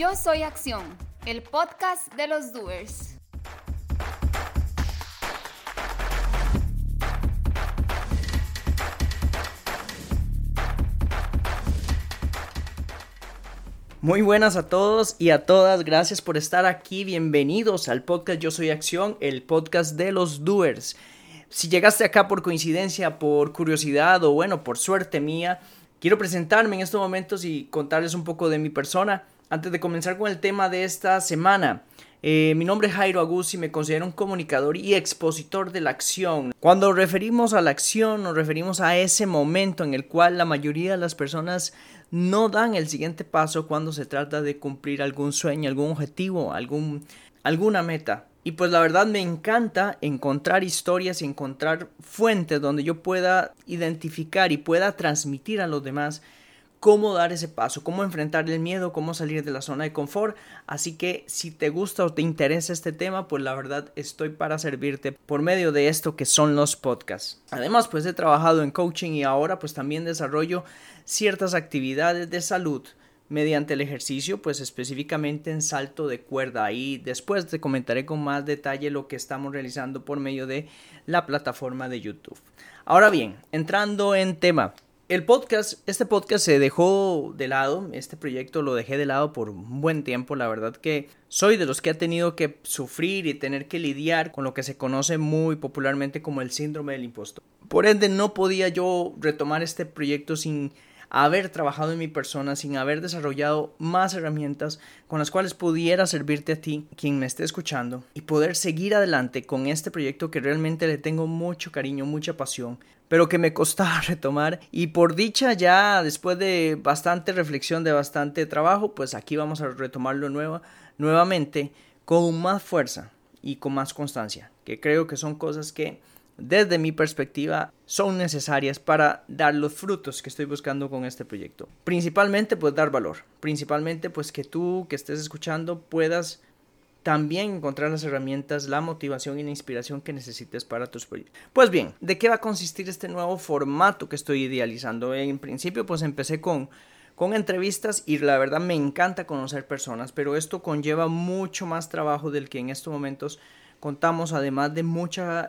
Yo soy Acción, el podcast de los doers. Muy buenas a todos y a todas, gracias por estar aquí, bienvenidos al podcast Yo Soy Acción, el podcast de los doers. Si llegaste acá por coincidencia, por curiosidad o bueno, por suerte mía, quiero presentarme en estos momentos y contarles un poco de mi persona antes de comenzar con el tema de esta semana. Eh, mi nombre es Jairo Aguzzi, me considero un comunicador y expositor de la acción. Cuando referimos a la acción, nos referimos a ese momento en el cual la mayoría de las personas no dan el siguiente paso cuando se trata de cumplir algún sueño, algún objetivo, algún, alguna meta. Y pues la verdad me encanta encontrar historias y encontrar fuentes donde yo pueda identificar y pueda transmitir a los demás cómo dar ese paso, cómo enfrentar el miedo, cómo salir de la zona de confort. Así que si te gusta o te interesa este tema, pues la verdad estoy para servirte por medio de esto que son los podcasts. Además, pues he trabajado en coaching y ahora pues también desarrollo ciertas actividades de salud mediante el ejercicio, pues específicamente en salto de cuerda. Y después te comentaré con más detalle lo que estamos realizando por medio de la plataforma de YouTube. Ahora bien, entrando en tema, el podcast, este podcast se dejó de lado, este proyecto lo dejé de lado por un buen tiempo, la verdad que soy de los que ha tenido que sufrir y tener que lidiar con lo que se conoce muy popularmente como el síndrome del impostor. Por ende no podía yo retomar este proyecto sin haber trabajado en mi persona, sin haber desarrollado más herramientas con las cuales pudiera servirte a ti, quien me esté escuchando, y poder seguir adelante con este proyecto que realmente le tengo mucho cariño, mucha pasión, pero que me costaba retomar y por dicha ya después de bastante reflexión, de bastante trabajo, pues aquí vamos a retomarlo nueva, nuevamente con más fuerza y con más constancia, que creo que son cosas que desde mi perspectiva son necesarias para dar los frutos que estoy buscando con este proyecto. Principalmente pues dar valor, principalmente pues que tú que estés escuchando puedas también encontrar las herramientas, la motivación y la inspiración que necesites para tus proyectos. Pues bien, ¿de qué va a consistir este nuevo formato que estoy idealizando? En principio, pues empecé con, con entrevistas y la verdad me encanta conocer personas, pero esto conlleva mucho más trabajo del que en estos momentos contamos, además de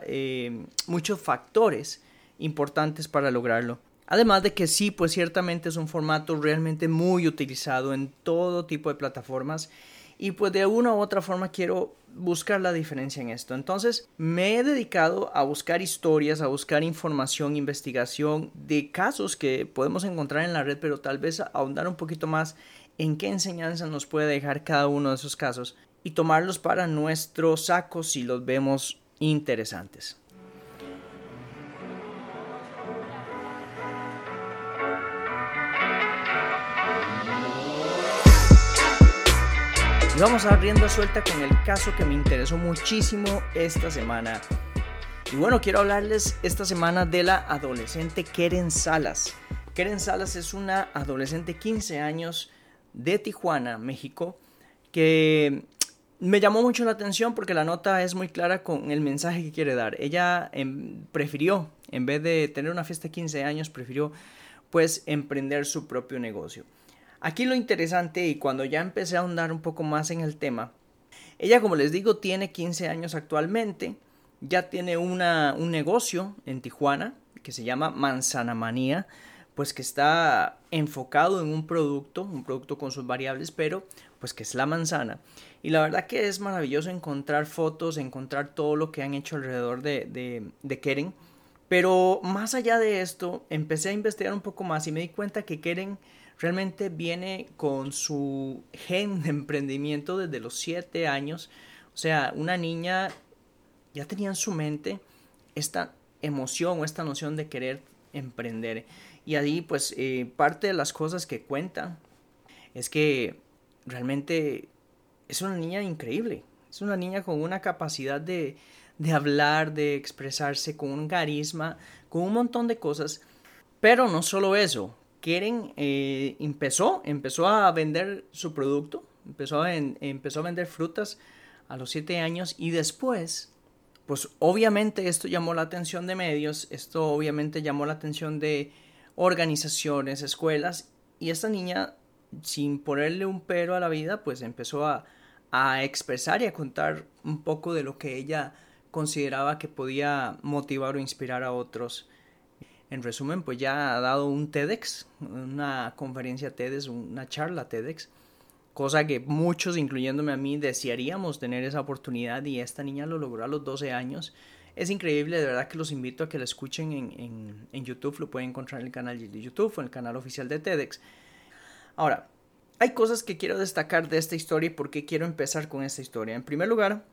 eh, muchos factores importantes para lograrlo. Además de que sí, pues ciertamente es un formato realmente muy utilizado en todo tipo de plataformas y pues de una u otra forma quiero buscar la diferencia en esto. Entonces me he dedicado a buscar historias, a buscar información, investigación de casos que podemos encontrar en la red, pero tal vez ahondar un poquito más en qué enseñanza nos puede dejar cada uno de esos casos y tomarlos para nuestro saco si los vemos interesantes. Vamos a rienda suelta con el caso que me interesó muchísimo esta semana. Y bueno, quiero hablarles esta semana de la adolescente Keren Salas. Keren Salas es una adolescente 15 años de Tijuana, México, que me llamó mucho la atención porque la nota es muy clara con el mensaje que quiere dar. Ella em, prefirió, en vez de tener una fiesta de 15 años, prefirió pues emprender su propio negocio. Aquí lo interesante y cuando ya empecé a ahondar un poco más en el tema, ella como les digo tiene 15 años actualmente, ya tiene una, un negocio en Tijuana que se llama Manzana Manía, pues que está enfocado en un producto, un producto con sus variables, pero pues que es la manzana. Y la verdad que es maravilloso encontrar fotos, encontrar todo lo que han hecho alrededor de, de, de Keren. Pero más allá de esto, empecé a investigar un poco más y me di cuenta que Keren realmente viene con su gen de emprendimiento desde los siete años. O sea, una niña ya tenía en su mente esta emoción o esta noción de querer emprender. Y ahí pues eh, parte de las cosas que cuenta es que realmente es una niña increíble. Es una niña con una capacidad de, de hablar, de expresarse, con un carisma, con un montón de cosas. Pero no solo eso, Keren eh, empezó, empezó a vender su producto, empezó a, vender frutas a los siete años y después, pues obviamente esto llamó la atención de medios, esto obviamente llamó la atención de organizaciones, escuelas y esta niña sin ponerle un pero a la vida, pues empezó a, a expresar y a contar un poco de lo que ella consideraba que podía motivar o inspirar a otros. En resumen, pues ya ha dado un TEDx, una conferencia TEDx, una charla TEDx, cosa que muchos, incluyéndome a mí, desearíamos tener esa oportunidad y esta niña lo logró a los 12 años. Es increíble, de verdad que los invito a que la escuchen en, YouTube, lo pueden encontrar en el canal de YouTube o en el canal oficial de TEDx. Ahora, hay cosas que quiero destacar de esta historia y por qué quiero empezar con esta historia. En primer lugar,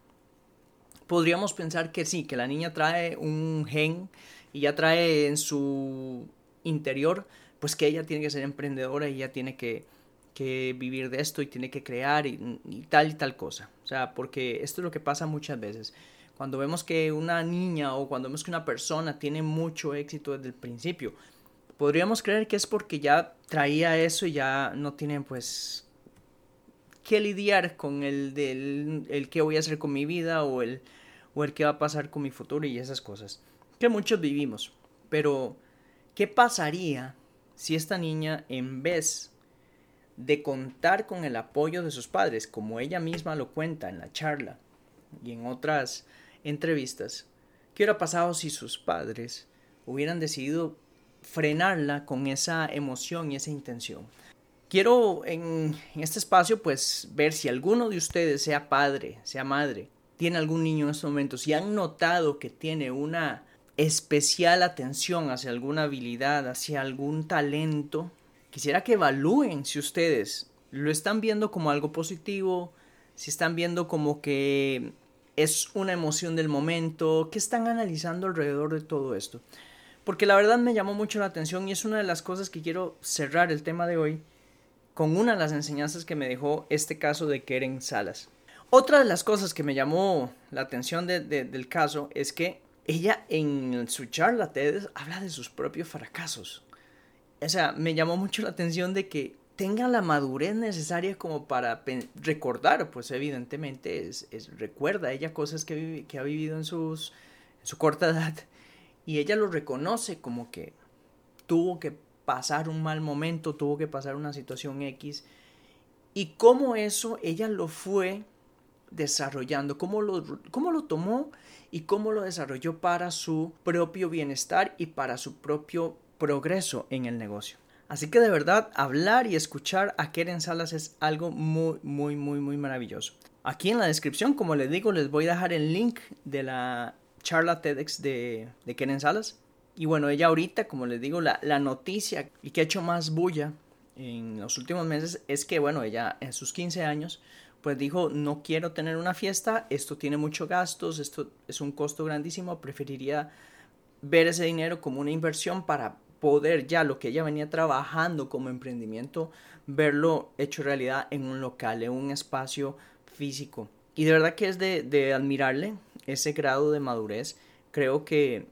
podríamos pensar que sí, que la niña trae un gen y ya trae en su interior, pues que ella tiene que ser emprendedora y ella tiene que, que vivir de esto y tiene que crear y, tal y tal cosa. O sea, porque esto es lo que pasa muchas veces. Cuando vemos que una niña o cuando vemos que una persona tiene mucho éxito desde el principio, podríamos creer que es porque ya traía eso y ya no tienen pues que lidiar con el del el qué voy a hacer con mi vida o el o el qué va a pasar con mi futuro y esas cosas que muchos vivimos. Pero ¿qué pasaría si esta niña en vez de contar con el apoyo de sus padres, como ella misma lo cuenta en la charla y en otras entrevistas, qué hubiera pasado si sus padres hubieran decidido frenarla con esa emoción y esa intención. Quiero en, en, este espacio pues ver si alguno de ustedes, sea padre, sea madre, tiene algún niño en estos momentos y han notado que tiene una especial atención hacia alguna habilidad, hacia algún talento, quisiera que evalúen si ustedes lo están viendo como algo positivo, si están viendo como que es una emoción del momento, qué están analizando alrededor de todo esto porque la verdad me llamó mucho la atención y es una de las cosas que quiero cerrar el tema de hoy con una de las enseñanzas que me dejó este caso de Keren Salas. Otra de las cosas que me llamó la atención de, de, del caso es que ella en su charla TED habla de sus propios fracasos. O sea, me llamó mucho la atención de que tenga la madurez necesaria como para recordar, pues evidentemente es, recuerda ella cosas que, ha vivido en, en su corta edad y ella lo reconoce como que tuvo que pasar un mal momento, tuvo que pasar una situación X y cómo eso ella lo fue desarrollando, cómo lo, cómo lo tomó y cómo lo desarrolló para su propio bienestar y para su propio progreso en el negocio. Así que de verdad hablar y escuchar a Keren Salas es algo muy, muy, muy, muy maravilloso. Aquí en la descripción, como les digo, les voy a dejar el link de la charla TEDx de, de Keren Salas. Y bueno, ella ahorita, como les digo, la, la noticia y que ha hecho más bulla en los últimos meses es que, bueno, ella en sus 15 años, pues dijo, no quiero tener una fiesta, esto tiene muchos gastos, esto es un costo grandísimo, preferiría ver ese dinero como una inversión para poder ya lo que ella venía trabajando como emprendimiento, verlo hecho realidad en un local, en un espacio físico. Y de verdad que es de, de admirarle ese grado de madurez. Creo que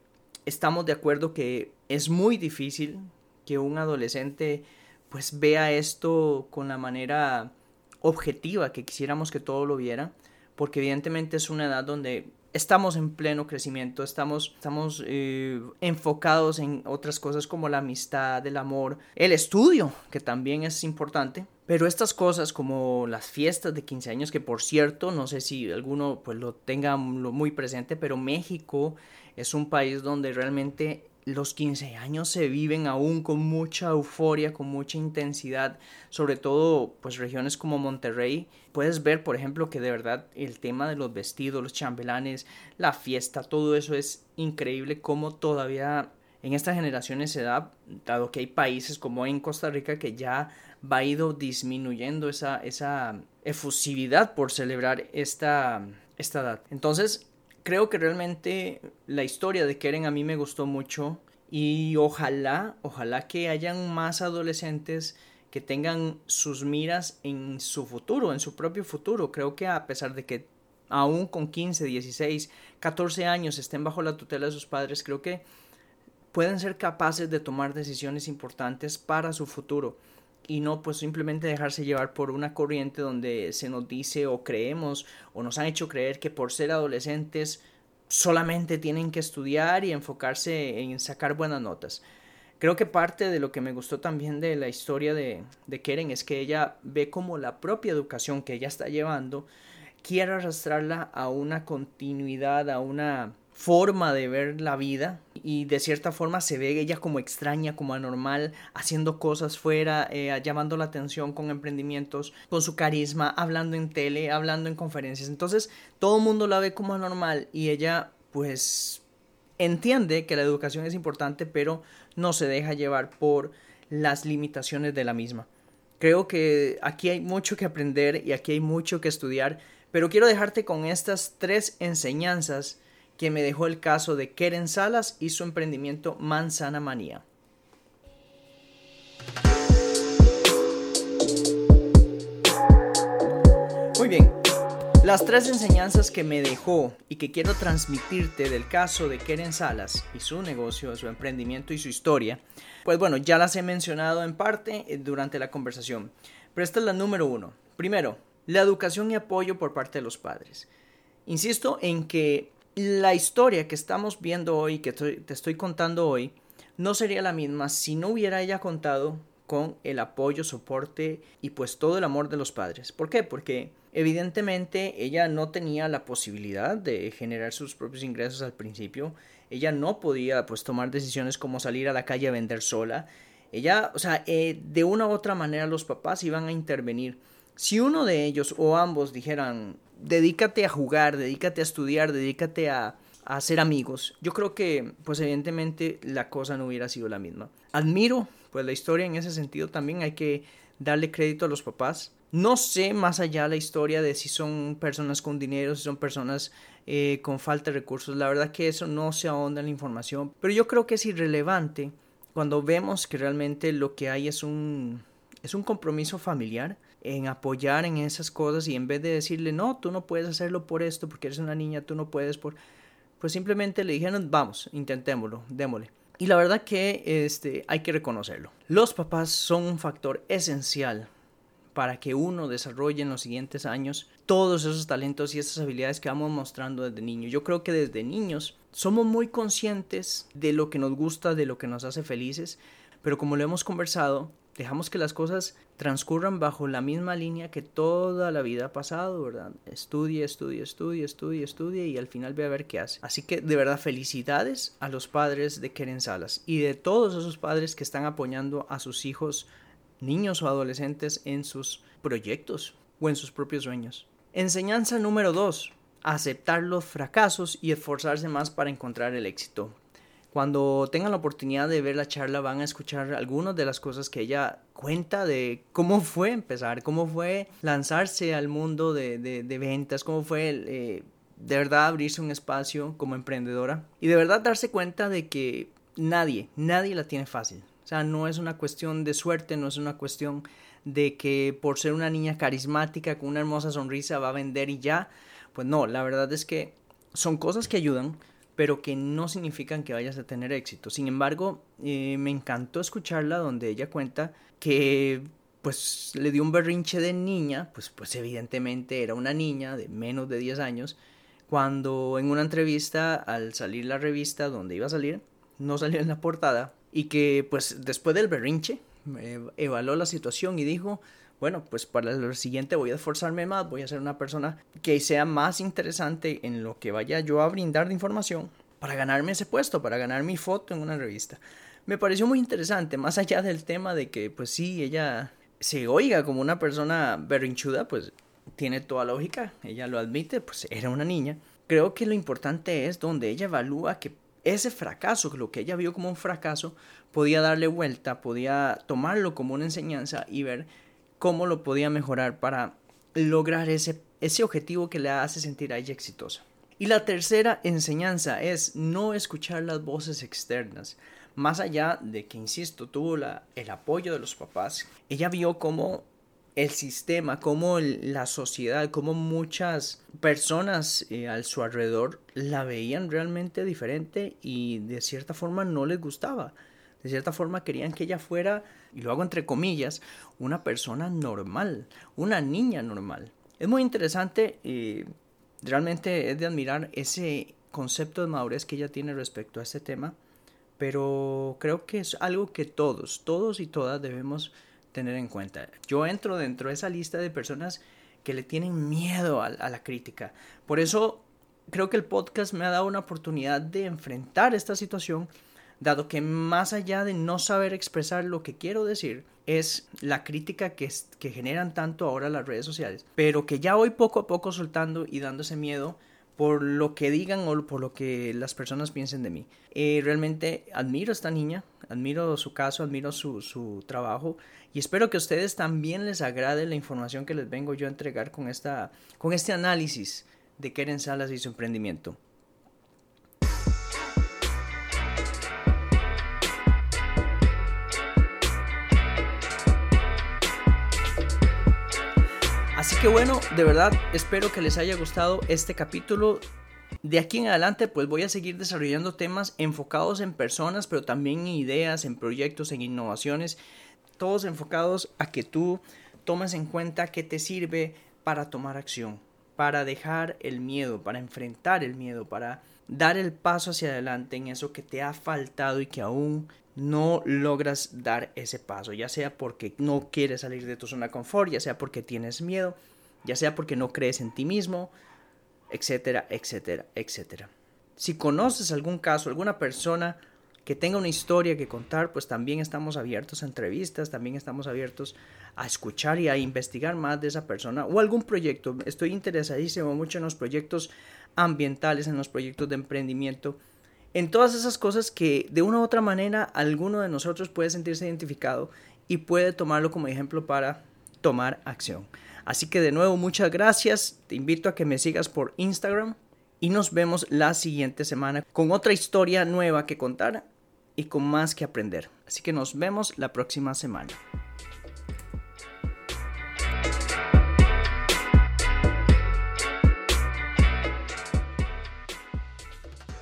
estamos de acuerdo que es muy difícil que un adolescente pues vea esto con la manera objetiva que quisiéramos que todo lo viera, porque evidentemente es una edad donde estamos en pleno crecimiento, estamos, estamos eh, enfocados en otras cosas como la amistad, el amor, el estudio, que también es importante, pero estas cosas como las fiestas de 15 años, que por cierto, no sé si alguno pues lo tenga muy presente, pero México es un país donde realmente los 15 años se viven aún con mucha euforia, con mucha intensidad, sobre todo pues regiones como Monterrey. Puedes ver, por ejemplo, que de verdad el tema de los vestidos, los chambelanes, la fiesta, todo eso es increíble como todavía en estas generaciones se da, dado que hay países como en Costa Rica que ya va ido disminuyendo esa, esa efusividad por celebrar esta, esta edad. Entonces, creo que realmente la historia de Keren a mí me gustó mucho y ojalá, ojalá que hayan más adolescentes que tengan sus miras en su futuro, en su propio futuro. Creo que a pesar de que aún con 15, 16, 14 años estén bajo la tutela de sus padres, creo que pueden ser capaces de tomar decisiones importantes para su futuro y no pues simplemente dejarse llevar por una corriente donde se nos dice o creemos o nos han hecho creer que por ser adolescentes solamente tienen que estudiar y enfocarse en sacar buenas notas. Creo que parte de lo que me gustó también de la historia de, de Keren es que ella ve como la propia educación que ella está llevando quiere arrastrarla a una continuidad, a una forma de ver la vida y de cierta forma se ve ella como extraña, como anormal, haciendo cosas fuera, eh, llamando la atención con emprendimientos, con su carisma, hablando en tele, hablando en conferencias. Entonces todo el mundo la ve como anormal y ella pues entiende que la educación es importante pero no se deja llevar por las limitaciones de la misma. Creo que aquí hay mucho que aprender y aquí hay mucho que estudiar, pero quiero dejarte con estas tres enseñanzas que me dejó el caso de Keren Salas y su emprendimiento Manzana Manía. Muy bien, las tres enseñanzas que me dejó y que quiero transmitirte del caso de Keren Salas y su negocio, su emprendimiento y su historia, pues bueno, ya las he mencionado en parte eh, durante la conversación, pero esta es la número uno. Primero, la educación y apoyo por parte de los padres. Insisto en que la historia que estamos viendo hoy, que te estoy contando hoy, no sería la misma si no hubiera ella contado con el apoyo, soporte y pues todo el amor de los padres. ¿Por qué? Porque evidentemente ella no tenía la posibilidad de generar sus propios ingresos al principio. Ella no podía pues tomar decisiones como salir a la calle a vender sola. Ella, o sea, eh, de una u otra manera los papás iban a intervenir. Si uno de ellos o ambos dijeran, dedícate a jugar, dedícate a estudiar, dedícate a, a hacer amigos. Yo creo que, pues evidentemente, la cosa no hubiera sido la misma. Admiro, pues la historia en ese sentido también hay que darle crédito a los papás. No sé más allá la historia de si son personas con dinero, si son personas eh, con falta de recursos. La verdad que eso no se ahonda en la información. Pero yo creo que es irrelevante cuando vemos que realmente lo que hay es un, es un compromiso familiar en apoyar en esas cosas y en vez de decirle, no, tú no puedes hacerlo por esto, porque eres una niña, tú no puedes por... Pues simplemente le dijeron, vamos, intentémoslo, démosle. Y la verdad que este, hay que reconocerlo. Los papás son un factor esencial para que uno desarrolle en los siguientes años todos esos talentos y esas habilidades que vamos mostrando desde niños. Yo creo que desde niños somos muy conscientes de lo que nos gusta, de lo que nos hace felices, pero como lo hemos conversado, dejamos que las cosas transcurran bajo la misma línea que toda la vida ha pasado, ¿verdad? Estudie, estudie, estudie, estudie, estudie y al final ve a ver qué hace. Así que de verdad felicidades a los padres de Keren Salas y de todos esos padres que están apoyando a sus hijos, niños o adolescentes en sus proyectos o en sus propios sueños. Enseñanza número 2. Aceptar los fracasos y esforzarse más para encontrar el éxito. Cuando tengan la oportunidad de ver la charla van a escuchar algunas de las cosas que ella cuenta de cómo fue empezar, cómo fue lanzarse al mundo de, de, ventas, cómo fue eh, de verdad abrirse un espacio como emprendedora y de verdad darse cuenta de que nadie, nadie la tiene fácil. O sea, no es una cuestión de suerte, no es una cuestión de que por ser una niña carismática con una hermosa sonrisa va a vender y ya. Pues no, la verdad es que son cosas que ayudan, pero que no significan que vayas a tener éxito. Sin embargo, eh, me encantó escucharla donde ella cuenta que pues le dio un berrinche de niña, pues, pues evidentemente era una niña de menos de 10 años, cuando en una entrevista al salir la revista donde iba a salir, no salió en la portada, y que pues después del berrinche eh, evaluó la situación y dijo, bueno, pues para lo siguiente voy a esforzarme más, voy a ser una persona que sea más interesante en lo que vaya yo a brindar de información para ganarme ese puesto, para ganar mi foto en una revista. Me pareció muy interesante, más allá del tema de que, pues sí, ella se oiga como una persona berrinchuda, pues tiene toda lógica, ella lo admite, pues era una niña. Creo que lo importante es donde ella evalúa que ese fracaso, lo que ella vio como un fracaso, podía darle vuelta, podía tomarlo como una enseñanza y ver cómo lo podía mejorar para lograr ese, ese objetivo que le hace sentir a ella exitosa. Y la tercera enseñanza es no escuchar las voces externas. Más allá de que, insisto, tuvo la, el apoyo de los papás, ella vio cómo el sistema, cómo la sociedad, cómo muchas personas eh, a su alrededor la veían realmente diferente y de cierta forma no les gustaba. De cierta forma querían que ella fuera, y lo hago entre comillas, una persona normal, una niña normal. Es muy interesante y realmente es de admirar ese concepto de madurez que ella tiene respecto a este tema, pero creo que es algo que todos, todos y todas debemos tener en cuenta. Yo entro dentro de esa lista de personas que le tienen miedo a, a la crítica. Por eso creo que el podcast me ha dado una oportunidad de enfrentar esta situación, dado que más allá de no saber expresar lo que quiero decir, es la crítica que, generan tanto ahora las redes sociales, pero que ya voy poco a poco soltando y dándose miedo por lo que digan o por lo que las personas piensen de mí. Eh, realmente admiro a esta niña, admiro su caso, admiro su, su, trabajo y espero que a ustedes también les agrade la información que les vengo yo a entregar con, esta, con este análisis de Keren Salas y su emprendimiento. Bueno, de verdad espero que les haya gustado este capítulo. De aquí en adelante pues voy a seguir desarrollando temas enfocados en personas, pero también en ideas, en proyectos, en innovaciones, todos enfocados a que tú tomes en cuenta qué te sirve para tomar acción para dejar el miedo, para enfrentar el miedo, para dar el paso hacia adelante en eso que te ha faltado y que aún no logras dar ese paso, ya sea porque no quieres salir de tu zona de confort, ya sea porque tienes miedo, ya sea porque no crees en ti mismo, etcétera, etcétera, etcétera. Si conoces algún caso, alguna persona que tenga una historia que contar, pues también estamos abiertos a entrevistas, también estamos abiertos a escuchar y a investigar más de esa persona o algún proyecto. Estoy interesadísimo mucho en los proyectos ambientales, en los proyectos de emprendimiento, en todas esas cosas que de una u otra manera alguno de nosotros puede sentirse identificado y puede tomarlo como ejemplo para tomar acción. Así que de nuevo muchas gracias, te invito a que me sigas por Instagram y nos vemos la siguiente semana con otra historia nueva que contar y con más que aprender. Así que nos vemos la próxima semana.